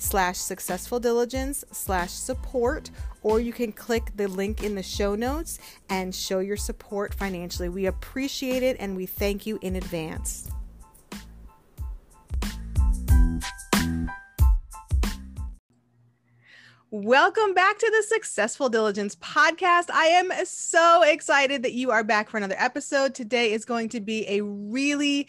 slash successful diligence slash support or you can click the link in the show notes and show your support financially we appreciate it and we thank you in advance Welcome back to the Successful Diligence podcast. I am so excited that you are back for another episode. Today is going to be a really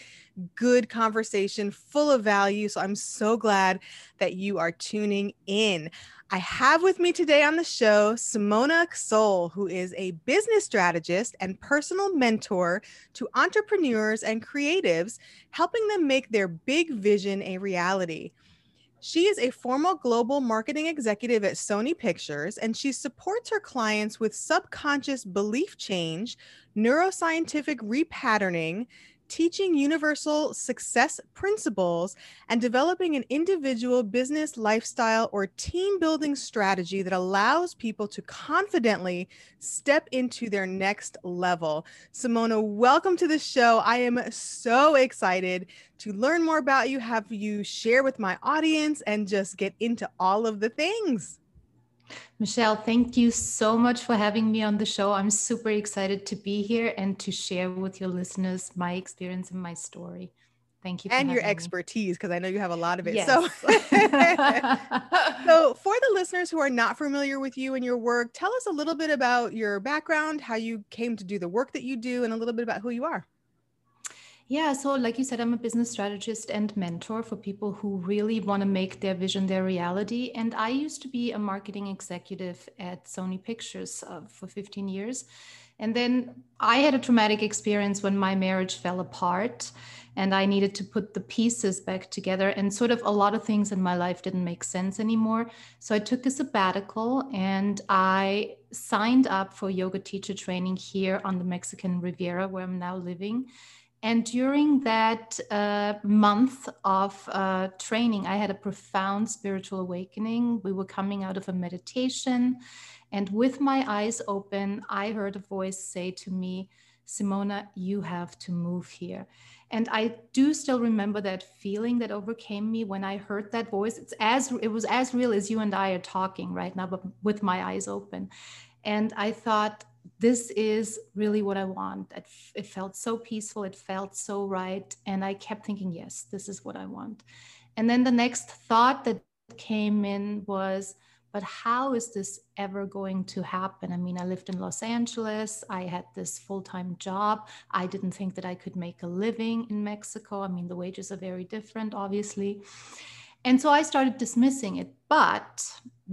good conversation full of value. So I'm so glad that you are tuning in. I have with me today on the show Simona Ksoll, who is a business strategist and personal mentor to entrepreneurs and creatives, helping them make their big vision a reality. She is a former global marketing executive at Sony Pictures, and she supports her clients with subconscious belief change, neuroscientific repatterning, teaching universal success principles, and developing an individual business lifestyle or team building strategy that allows people to confidently step into their next level. Simona, welcome to the show. I am so excited to learn more about you, have you share with my audience, and just get into all of the things. Michelle, thank you so much for having me on the show. I'm super excited to be here and to share with your listeners my experience and my story. Thank you. and your expertise, because I know you have a lot of it. Yes. So, so, for the listeners who are not familiar with you and your work, tell us a little bit about your background, how you came to do the work that you do, and a little bit about who you are. Yeah, so like you said, I'm a business strategist and mentor for people who really want to make their vision their reality. And I used to be a marketing executive at Sony Pictures uh, for 15 years. And then I had a traumatic experience when my marriage fell apart and I needed to put the pieces back together. And sort of a lot of things in my life didn't make sense anymore. So I took a sabbatical and I signed up for yoga teacher training here on the Mexican Riviera, where I'm now living. And during that uh, month of uh, training, I had a profound spiritual awakening. We were coming out of a meditation. And with my eyes open, I heard a voice say to me, Simona, you have to move here. And I do still remember that feeling that overcame me when I heard that voice. It's as it was as real as you and I are talking right now, but with my eyes open. And I thought, this is really what I want. It, it, felt so peaceful. It felt so right. And I kept thinking, yes, this is what I want. And then the next thought that came in was, but how is this ever going to happen? I mean, I lived in Los Angeles. I had this full time job. I didn't think that I could make a living in Mexico. I mean, the wages are very different, obviously. And so I started dismissing it. But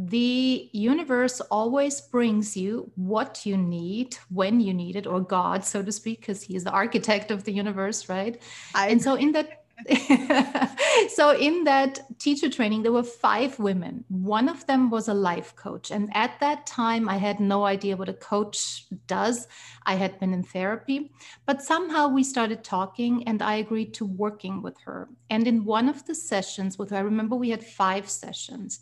the universe always brings you what you need when you need it, or God, so to speak, because He is the architect of the universe, right? I and so, in that so in that teacher training there were five women. One of them was a life coach. And at that time i had no idea what a coach does. I had been in therapy. But somehow we started talking and i agreed to working with her. And in one of the sessions with her i remember we had five sessions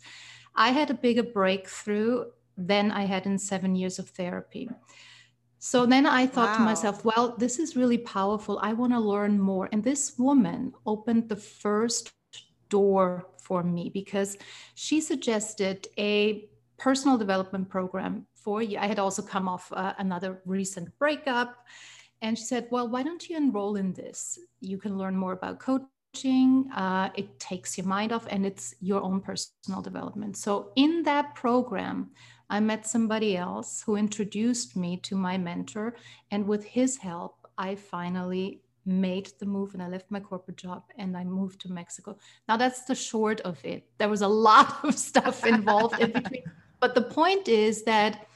i had a bigger breakthrough than i had in seven years of therapy so then I thought wow. to myself, well, this is really powerful. I want to learn more. And this woman opened the first door for me because she suggested a personal development program for you. I had also come off uh, another recent breakup. And she said, well, why don't you enroll in this? You can learn more about coaching. Uh, it takes your mind off and it's your own personal development. So in that program, I met somebody else who introduced me to my mentor. And with his help, I finally made the move and I left my corporate job and I moved to Mexico. Now, that's the short of it. There was a lot of stuff involved in between. But the point is that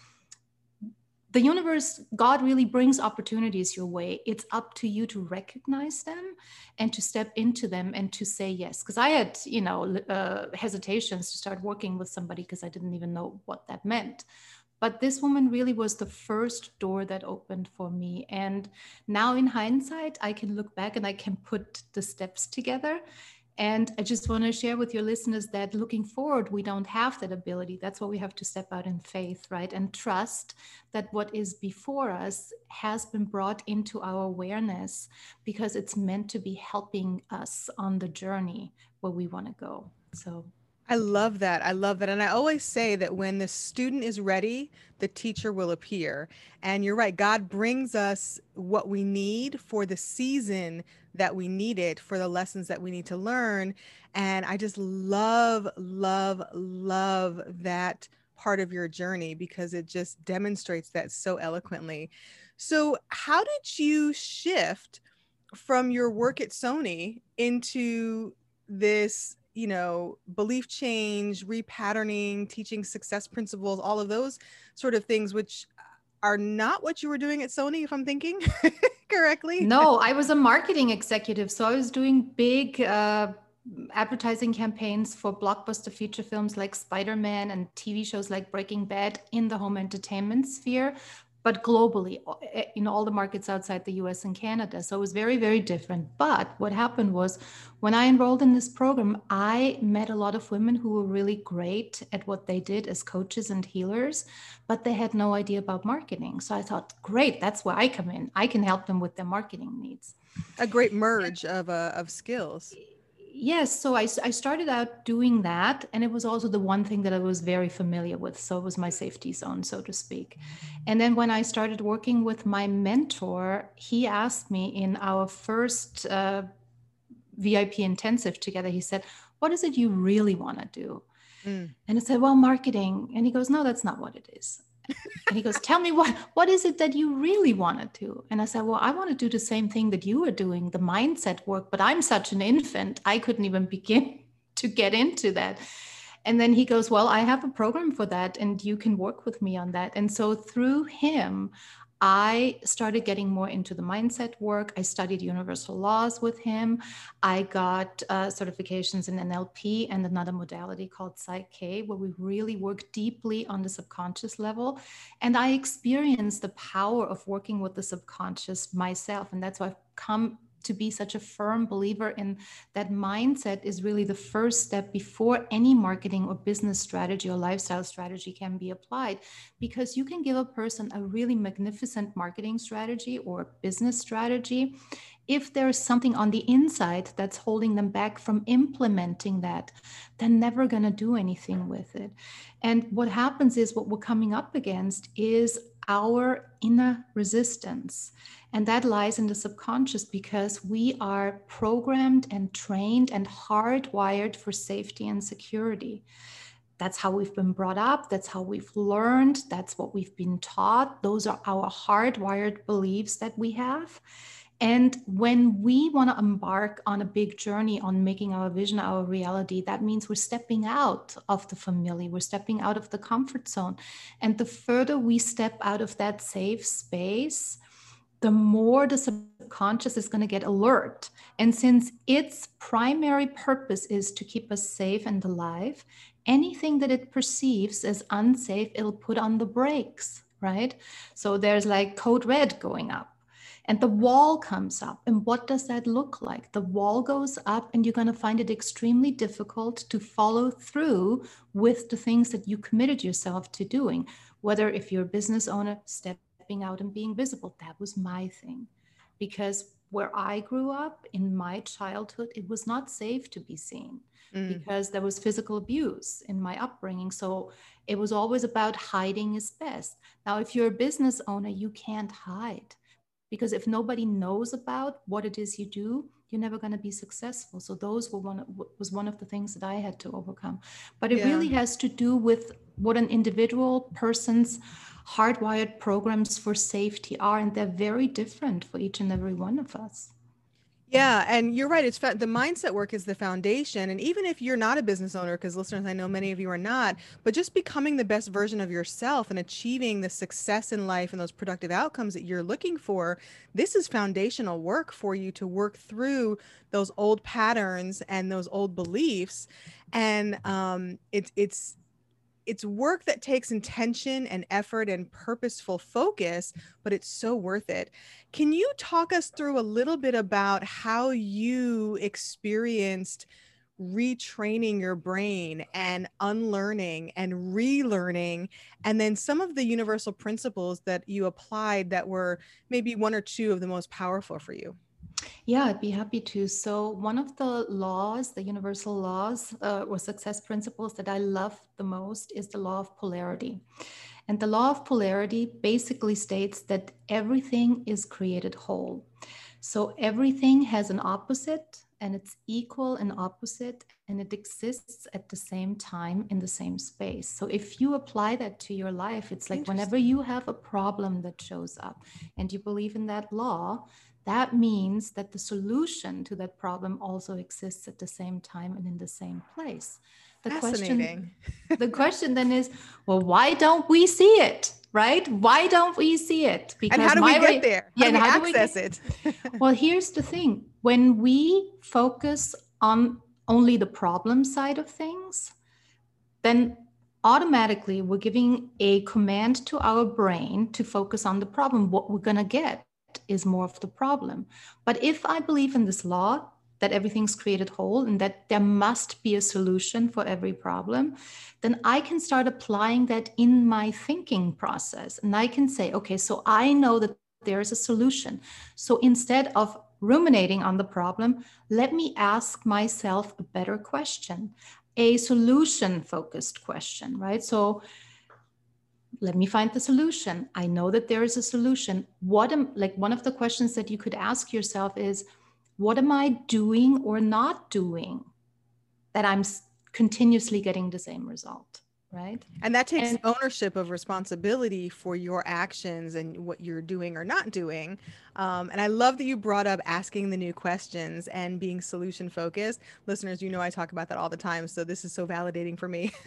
the universe, God really brings opportunities your way. It's up to you to recognize them and to step into them and to say yes. Because I had, you know, uh, hesitations to start working with somebody because I didn't even know what that meant. But this woman really was the first door that opened for me. And now, in hindsight, I can look back and I can put the steps together and I just want to share with your listeners that looking forward, we don't have that ability. That's why we have to step out in faith, right? And trust that what is before us has been brought into our awareness because it's meant to be helping us on the journey where we want to go. So I love that. I love that. And I always say that when the student is ready, the teacher will appear. And you're right, God brings us what we need for the season that we need it, for the lessons that we need to learn. And I just love, love, love that part of your journey because it just demonstrates that so eloquently. So, how did you shift from your work at Sony into this you know, belief change, repatterning, teaching success principles, all of those sort of things, which are not what you were doing at Sony, if I'm thinking correctly. No, I was a marketing executive. So I was doing big uh, advertising campaigns for blockbuster feature films like Spider Man and TV shows like Breaking Bad in the home entertainment sphere but globally eh, in all the markets outside the US and Canada. So it was very, very different. But what happened was when I enrolled in this program, I met a lot of women who were really great at what they did as coaches and healers, but they had no idea about marketing. So I thought, great, that's where I come in. I can help them with their marketing needs. A great merge of, uh, of skills yes so I, I started out doing that and it was also the one thing that i was very familiar with so it was my safety zone so to speak. And then when i started working with my mentor he asked me in our first uh, vip intensive together he said what is it you really want to do? Mm. and i said well marketing. And he goes no that's not what it is and he goes, Tell me what what is it that you really want to do? And I said, Well, I want to do the same thing that you are doing, the mindset work, but I'm such an infant. I couldn't even begin to get into that. And then he goes, Well, I have a program for that, and you can work with me on that. And so through him, I started getting more into the mindset work. I studied universal laws with him. I got uh, certifications in NLP and another modality called Psych-K, where we really work deeply on the subconscious level. And I experienced the power of working with the subconscious myself. And that's why I've come to be such a firm believer in that mindset is really the first step before any marketing or business strategy or lifestyle strategy can be applied because you can give a person a really magnificent marketing strategy or business strategy if there's something on the inside that's holding them back from implementing that, they're never going to do anything with it. And what happens is what we're coming up against is our inner resistance. And that lies in the subconscious because we are programmed and trained and hardwired for safety and security. That's how we've been brought up. That's how we've learned. That's what we've been taught. Those are our hardwired beliefs that we have. And when we want to embark on a big journey on making our vision our reality, that means we're stepping out of the family, we're stepping out of the comfort zone. And the further we step out of that safe space, the more the subconscious is going to get alert. And since its primary purpose is to keep us safe and alive, anything that it perceives as unsafe, it'll put on the brakes, right? So there's like code red going up and the wall comes up. And what does that look like? The wall goes up, and you're going to find it extremely difficult to follow through with the things that you committed yourself to doing. Whether if you're a business owner, stepping out and being visible, that was my thing. Because where I grew up in my childhood, it was not safe to be seen mm. because there was physical abuse in my upbringing. So it was always about hiding is best. Now, if you're a business owner, you can't hide because if nobody knows about what it is you do you're never going to be successful. So those were one was one of the things that i had to overcome. But it yeah. really has to do with what an individual person's hardwired programs for safety are and they're very different for each and every one of us yeah, and you're right. It's fa- the mindset work is the foundation. And even if you're not a business owner, because listeners, I know many of you are not, but just becoming the best version of yourself and achieving the success in life and those productive outcomes that you're looking for, this is foundational work for you to work through those old patterns and those old beliefs. And um, it's it's it's work that takes intention and effort and purposeful focus, but it's so worth it. Can you talk us through a little bit about how you experienced retraining your brain and unlearning and relearning and then some of the universal principles that you applied that were maybe one or two of the most powerful for you? Yeah, I'd be happy to. So, one of the laws, the universal laws uh, or success principles that I love the most is the law of polarity. And the law of polarity basically states that everything is created whole. So, everything has an opposite and it's equal and opposite and it exists at the same time in the same space. So if you apply that to your life, it's like whenever you have a problem that shows up and you believe in that law, that means that the solution to that problem also exists at the same time and in the same place. The question, the question then is, well, why don't we see it? Right? Why don't we see it? Because and how do we get way, there? How yeah, do we access do we it? well, here's the thing: when we focus on only the problem side of things, then automatically we're giving a command to our brain to focus on the problem. What we're gonna get is more of the problem. But if I believe in this law that everything's created whole and that there must be a solution for every problem, then I can start applying that in my thinking process. And I can say, okay, so I know that there is a solution. So instead of ruminating on the problem, let me ask myself a better question, a solution focused question, right? So let me find the solution. I know that there is a solution. What am like one of the questions that you could ask yourself is what am I doing or not doing that I'm continuously getting the same result? Right. And that takes and, ownership of responsibility for your actions and what you're doing or not doing. Um, and I love that you brought up asking the new questions and being solution focused. Listeners, you know I talk about that all the time. So this is so validating for me.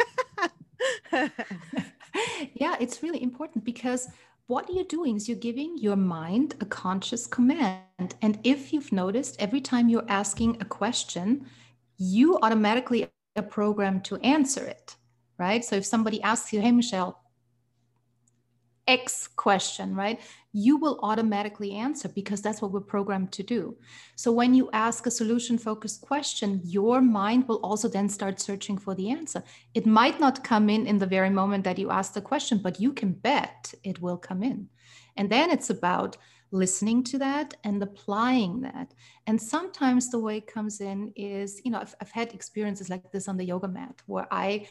yeah, it's really important because what you're doing is you're giving your mind a conscious command. And if you've noticed, every time you're asking a question, you automatically are programmed to answer it, right? So if somebody asks you, hey, Michelle, X question, right? You will automatically answer because that's what we're programmed to do. So when you ask a solution focused question, your mind will also then start searching for the answer. It might not come in in the very moment that you ask the question, but you can bet it will come in. And then it's about listening to that and applying that. And sometimes the way it comes in is, you know, I've, I've had experiences like this on the yoga mat where I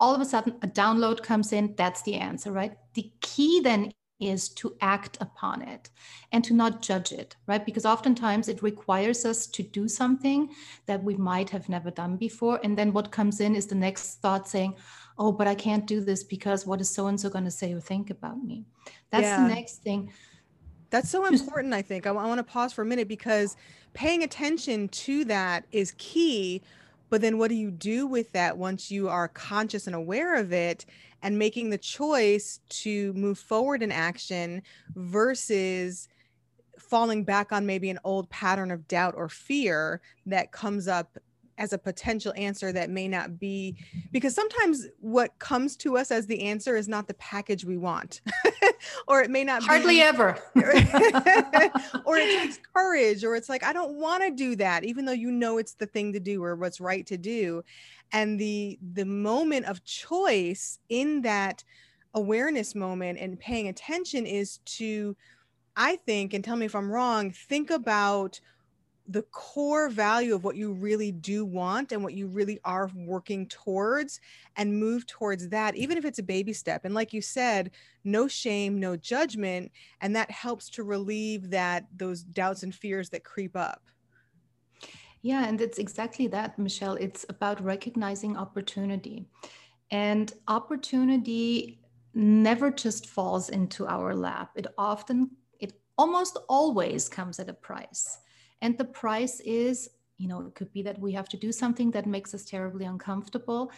all of a sudden a download comes in that's the answer right the key then is to act upon it and to not judge it right because oftentimes it requires us to do something that we might have never done before and then what comes in is the next thought saying oh but i can't do this because what is so and so going to say or think about me that's yeah. the next thing That's so important, I think. I, I want to pause for a minute because paying attention to that is key. But then what do you do with that once you are conscious and aware of it and making the choice to move forward in action versus falling back on maybe an old pattern of doubt or fear that comes up as a potential answer that may not be because sometimes what comes to us as the answer is not the package we want or it may not hardly be, ever. or it takes courage or it's like i don't want to do that even though you know it's the thing to do or what's right to do. And the the moment of choice in that awareness moment and paying attention is to i think and tell me if i'm wrong think about the core value of what you really do want and what you really are working towards and move towards that mm-hmm. even if it's a baby step. And like you said no shame no judgment and that helps to relieve that those doubts and fears that creep up. Yeah and it's exactly that michelle. It's about recognizing opportunity. And opportunity never just falls into our lap. It often it almost always comes at a price and the price is, you know, it could be that we have to do something that makes us terribly uncomfortable.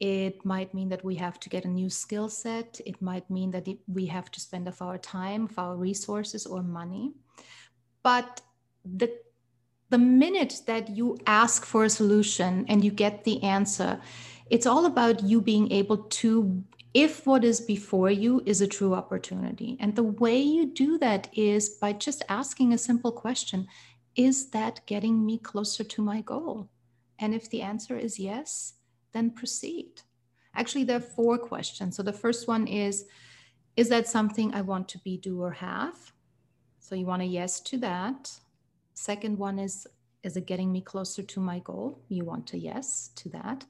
It might mean that we have to get a new skill set. It might mean that we have to spend of our time, of our resources or money. But the the minute that you ask for a solution and you get the answer, it's all about you being able to if what is before you is a true opportunity. And the way you do that is by just asking a simple question is that getting me closer to my goal? And if the answer is yes, then proceed. Actually, there are four questions. So the first one is Is that something I want to be, do, or have? So you want a yes to that. Second one is Is it getting me closer to my goal? You want a yes to that.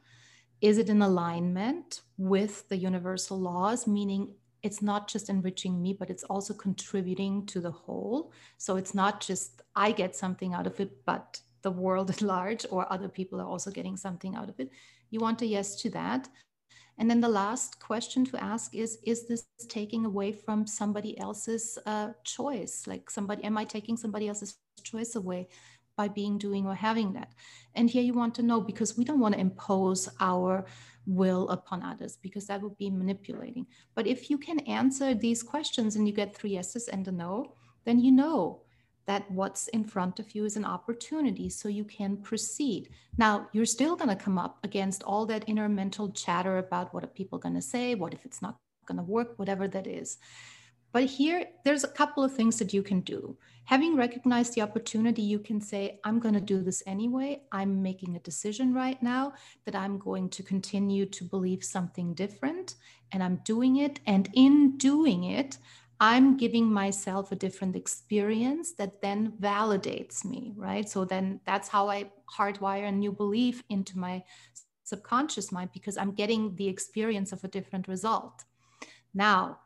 Is it in alignment with the universal laws, meaning it's not just enriching me, but it's also contributing to the whole. So it's not just I get something out of it, but the world at large or other people are also getting something out of it. You want a yes to that. And then the last question to ask is Is this taking away from somebody else's uh, choice? Like somebody, am I taking somebody else's choice away by being, doing, or having that? And here you want to know because we don't want to impose our will upon others because that would be manipulating. But if you can answer these questions and you get three yeses and a no, then you know that what's in front of you is an opportunity so you can proceed. Now, you're still going to come up against all that inner mental chatter about what are people going to say, what if it's not going to work, whatever that is. But here, there's a couple of things that you can do. Having recognized the opportunity, you can say, I'm going to do this anyway. I'm making a decision right now that I'm going to continue to believe something different, and I'm doing it. And in doing it, I'm giving myself a different experience that then validates me, right? So then that's how I hardwire a new belief into my subconscious mind because I'm getting the experience of a different result. Now,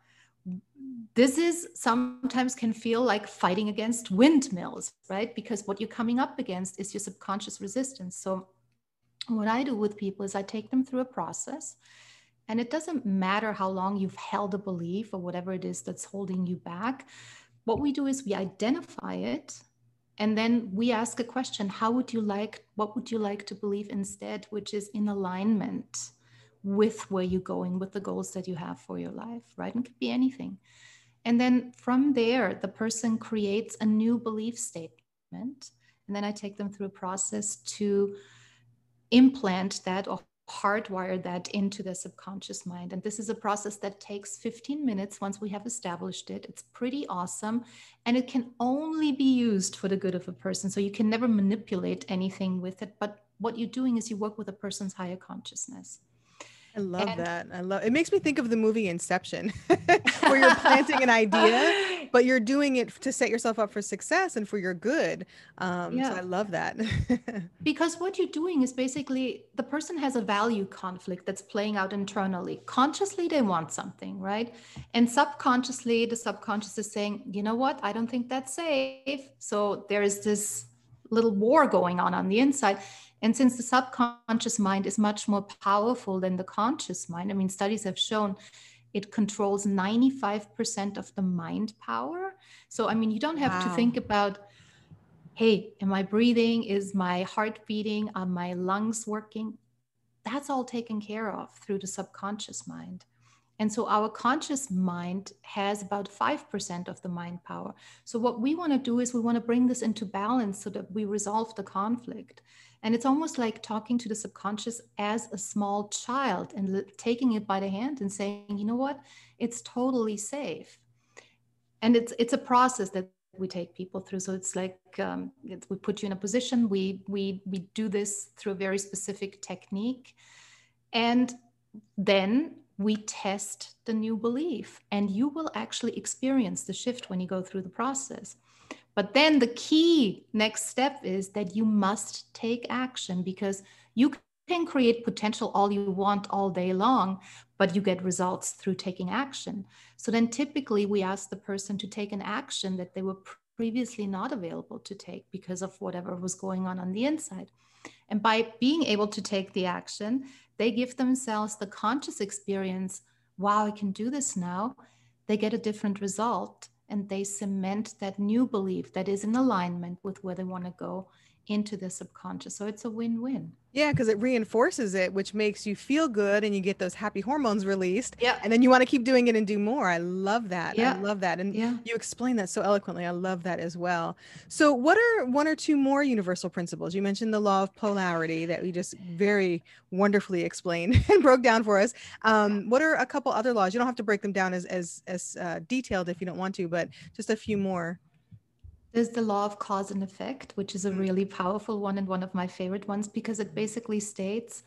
this is sometimes can feel like fighting against windmills, right? Because what you're coming up against is your subconscious resistance. So, what I do with people is I take them through a process, and it doesn't matter how long you've held a belief or whatever it is that's holding you back. What we do is we identify it and then we ask a question how would you like what would you like to believe instead which is in alignment with where you're going, with the goals that you have for your life, right? And it could be anything. And then from there, the person creates a new belief statement. And then I take them through a process to implant that or hardwire that into their subconscious mind. And this is a process that takes 15 minutes once we have established it. It's pretty awesome. And it can only be used for the good of a person. So you can never manipulate anything with it. But what you're doing is you work with a person's higher consciousness. I love and, that. I love it. Makes me think of the movie Inception, where you're planting an idea, but you're doing it to set yourself up for success and for your good. Um, yeah. So I love that. because what you're doing is basically the person has a value conflict that's playing out internally. Consciously, they want something, right? And subconsciously, the subconscious is saying, you know what? I don't think that's safe. So there is this little war going on on the inside and since the subconscious mind is much more powerful than the conscious mind, I mean, studies have shown it controls 95% of the mind power. So, I mean, you don't have wow. to think about, hey, am I breathing? Is my heart beating? Are my lungs working? That's all taken care of through the subconscious mind. And so our conscious mind has about 5% of the mind power. So, what we want to do is we want to bring this into balance so that we resolve the conflict. And it's almost like talking to the subconscious as a small child and taking it by the hand and saying, you know what, it's totally safe. And it's it's a process that we take people through. So it's like um, it's, we put you in a position. We we we do this through a very specific technique, and then we test the new belief, and you will actually experience the shift when you go through the process. But then the key next step is that you must take action because you can create potential all you want all day long, but you get results through taking action. So then typically we ask the person to take an action that they were previously not available to take because of whatever was going on on the inside. And by being able to take the action, they give themselves the conscious experience wow, I can do this now. They get a different result and they cement that new belief that is in alignment with where they want to go into the subconscious. So it's a win win. Yeah, because it reinforces it, which makes you feel good and you get those happy hormones released. Yeah. And then you want to keep doing it and do more. I love that. Yeah. I love that. And yeah. you explain that so eloquently. I love that as well. So, what are one or two more universal principles? You mentioned the law of polarity that we just very wonderfully explained and broke down for us. Um, what are a couple other laws? You don't have to break them down as, as, as uh, detailed if you don't want to, but just a few more. There's the law of cause and effect, which is a mm. really powerful one and one of my favorite ones because it basically states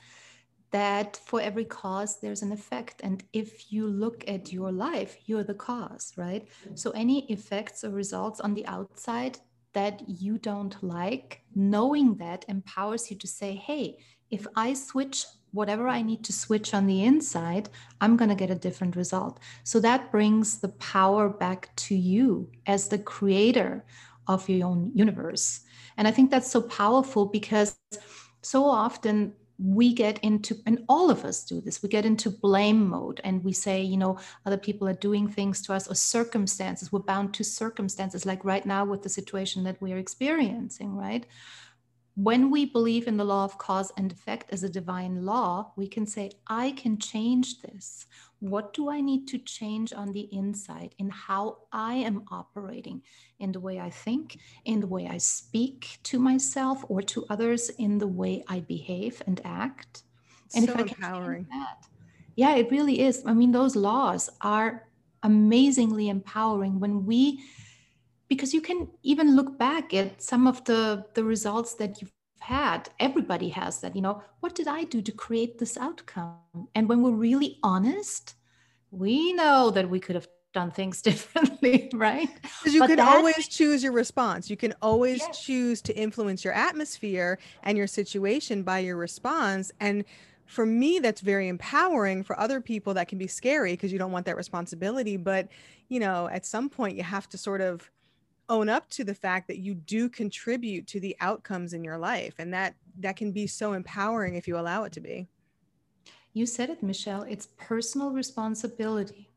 that for every cause there's an effect and if you look at your life you're the cause right so any effects or results on the outside that you don't like knowing that empowers you to say hey if i switch whatever I need to switch on the inside, I'm going to get a different result. So that brings the power back to you as the creator of your own universe. And I think that's so powerful because so often we get into, and all of us do this, we get into blame mode and we say, you know, other people are doing things to us or circumstances. We're bound to circumstances, like right now with the situation that we're experiencing, right? When we believe in the law of cause and effect as a divine law, we can say, I can change this what do I need to change on the inside in how I am operating, in the way I think, in the way I speak to myself or to others, in the way I behave and act. And so if I can empowering. That, yeah, it really is. I mean, those laws are amazingly empowering when we because you can even look back at some of the the results that you've had everybody has that you know what did i do to create this outcome? And when we're really honest we know that we could have done things differently right? Because you but can always choose your response. You can always yes. choose to influence your atmosphere and your situation by your response. And for me that's very empowering for other people that can be scary because you don't want that responsibility. But you know at some point you have to sort of own up to the fact that you do contribute to the outcomes in your life and that that can be so empowering if you allow it to be. You said it michelle it's personal responsibility.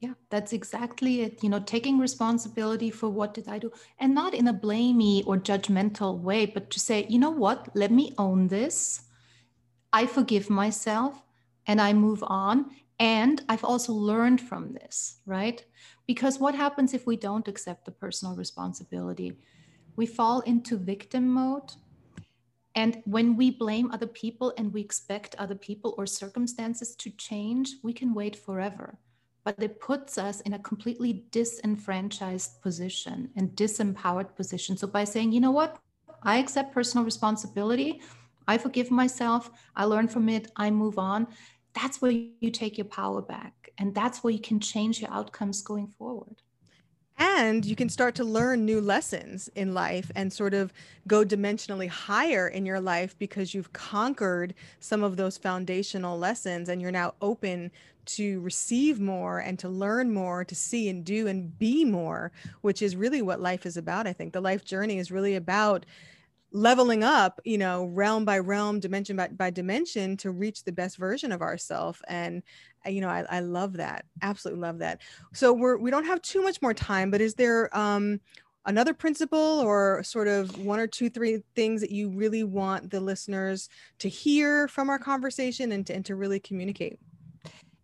Yeah that's exactly it you know taking responsibility for what did i do and not in a blamey or judgmental way but to say you know what? Let me own this. I forgive myself and i move on and i've also learned from this right because what happens if we don't accept the personal responsibility? We fall into victim mode. And when we blame other people and we expect other people or circumstances to change, we can wait forever. But it puts us in a completely disenfranchised position and disempowered position. So by saying, you know what, I accept personal responsibility, I forgive myself, I learn from it, I move on, that's where you take your power back and that's where you can change your outcomes going forward and you can start to learn new lessons in life and sort of go dimensionally higher in your life because you've conquered some of those foundational lessons and you're now open to receive more and to learn more to see and do and be more which is really what life is about i think the life journey is really about leveling up, you know, realm by realm, dimension by, by dimension to reach the best version of ourselves. And, you know, I, I love that. Absolutely love that. So we're, we don't have too much more time, but is there um, another principle or sort of one or two, three things that you really want the listeners to hear from our conversation and to, and to really communicate?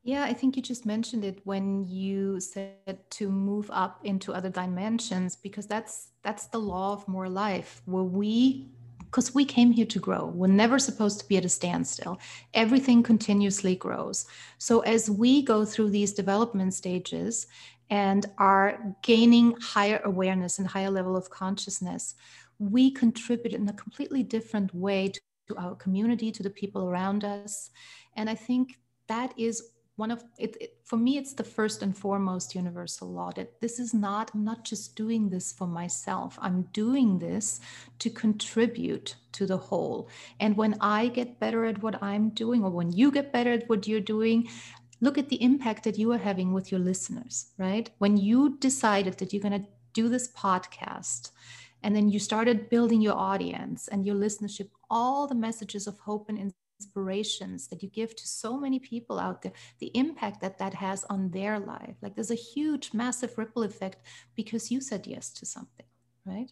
Yeah, I think you just mentioned it when you said to move up into other dimensions because that's that's the law of more life where we because we came here to grow. We're never supposed to be at a standstill. Everything continuously grows. So as we go through these development stages and are gaining higher awareness and higher level of consciousness, we contribute in a completely different way to, our community, to the people around us. And I think that is one of it, it, for me it's the first and foremost universal law that this is not i'm not just doing this for myself. I'm doing this to contribute to the whole. And when i get better at what i'm doing or when you get better at what you're doing look at the impact that you are having with your listeners right? When you decided that you're going to do this podcast and then you started building your audience and your listenership all the messages of hope and inspirations that you give to so many people out there, the impact that that has on their life. Like there's a huge, massive ripple effect because you said yes to something, right?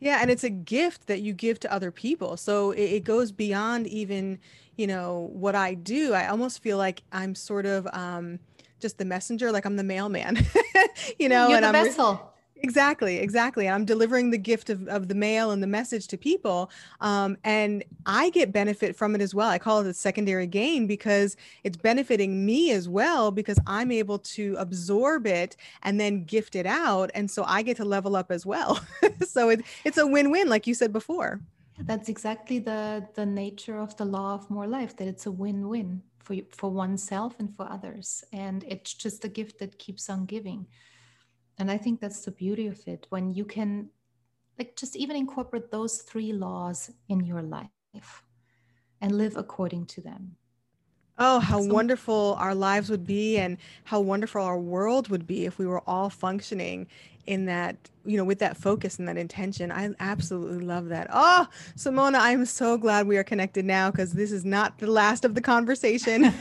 Yeah, and it's a gift that you give to other people. So it, it goes beyond even, you know, what I do. I almost feel like I'm sort of um, just the messenger, like I'm the mailman, you know, You're and the I'm vessel. Exactly, exactly. I'm delivering the gift of, of the mail and the message to people. Um, and I get benefit from it as well. I call it a secondary gain because it's benefiting me as well because I'm able to absorb it and then gift it out. And so I get to level up as well. so it, it's a win win, like you said before. That's exactly the, the nature of the law of more life, that it's a win win for, you, for oneself and for others. And it's just a gift that keeps on giving and i think that's the beauty of it when you can like just even incorporate those three laws in your life and live according to them. Oh, how so, wonderful our lives would be and how wonderful our world would be if we were all functioning in that, you know, with that focus and that intention. I absolutely love that. Oh, Simona, I'm so glad we are connected now because this is not the last of the conversation.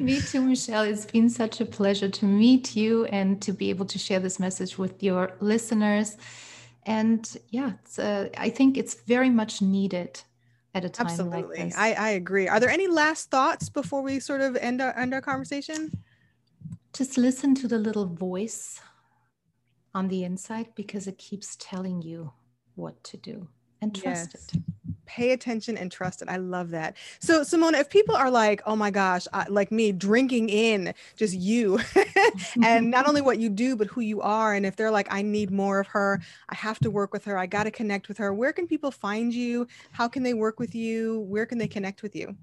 Me too, Michelle. It's been such a pleasure to meet you and to be able to share this message with your listeners. And yeah, uh, I think it's very much needed at a time Absolutely. like this. I, I agree. Are there any last thoughts before we sort of end our end our conversation? Just listen to the little voice on the inside because it keeps telling you what to do and trust yes. it pay attention and trust it. I love that. So, Simona, if people are like, oh my gosh, I, like me, drinking in just you and not only what you do, but who you are, and if they're like, I need more of her, I have to work with her, I got to connect with her, where can people find you? How can they work with you? Where can they connect with you?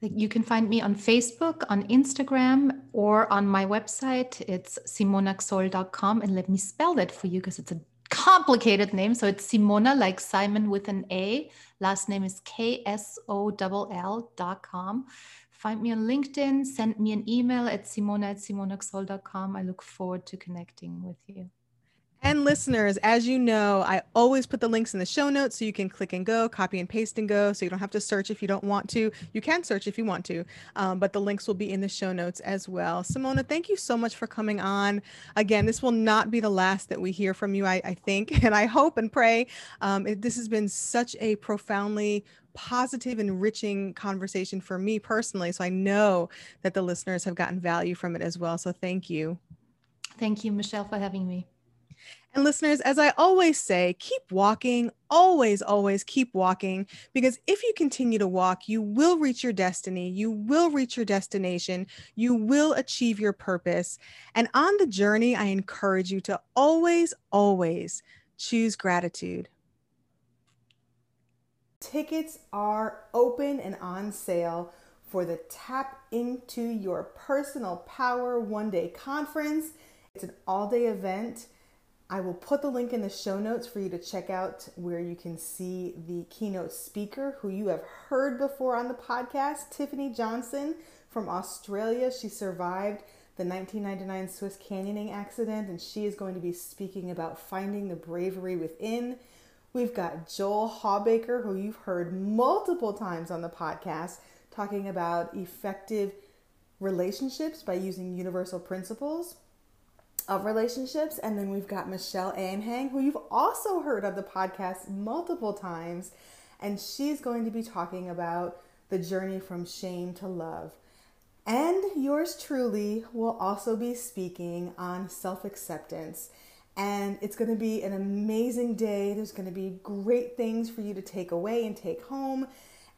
You can find me on Facebook, on Instagram, or on my website. It's simonaksoll.com. And let me spell that for you because it's a complicated name. So it's Simona, like Simon with an A. Last name is K S O L dot com. Find me on LinkedIn, send me an email at simona at simonaksoll.com. I look forward to connecting with you. And listeners, as you know, I always put the links in the show notes so you can click and go, copy and paste and go. So you don't have to search if you don't want to. You can search if you want to, um, but the links will be in the show notes as well. Simona, thank you so much for coming on. Again, this will not be the last that we hear from you, I, I think, and I hope and pray. Um, it, this has been such a profoundly positive, enriching conversation for me personally. So I know that the listeners have gotten value from it as well. So thank you. Thank you, Michelle, for having me. And listeners, as I always say, keep walking, always, always keep walking, because if you continue to walk, you will reach your destiny, you will reach your destination, you will achieve your purpose. And on the journey, I encourage you to always, always choose gratitude. Tickets are open and on sale for the Tap into Your Personal Power one day conference. It's an all day event I will put the link in the show notes for you to check out where you can see the keynote speaker who you have heard before on the podcast, Tiffany Johnson from Australia. She survived the 1999 Swiss canyoning accident and she is going to be speaking about finding the bravery within. We've got Joel Hawbaker, who you've heard multiple times on the podcast, talking about effective relationships by using universal principles of relationships. And then we've got Michelle Anhang, who you've also heard of the podcast multiple times. And she's going to be talking about the journey from shame to love. And yours truly will also be speaking on self acceptance and it's going to be an amazing day. There's going to be great things for you to take away and take home.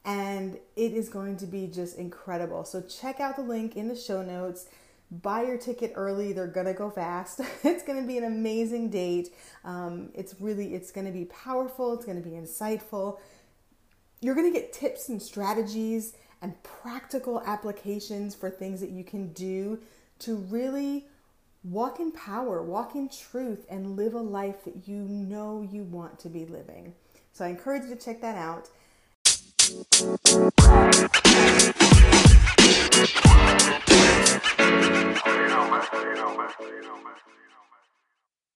And it is going to be just incredible. So, check out the link in the show notes. Buy your ticket early. They're to go fast. it's to be an amazing date. Um, it's really, it's to be powerful. It's to be insightful. You're to get tips and strategies and practical applications for things that you can do to really walk in power, walk in truth, and live a life that you know you want to be living. So I encourage you to check that out.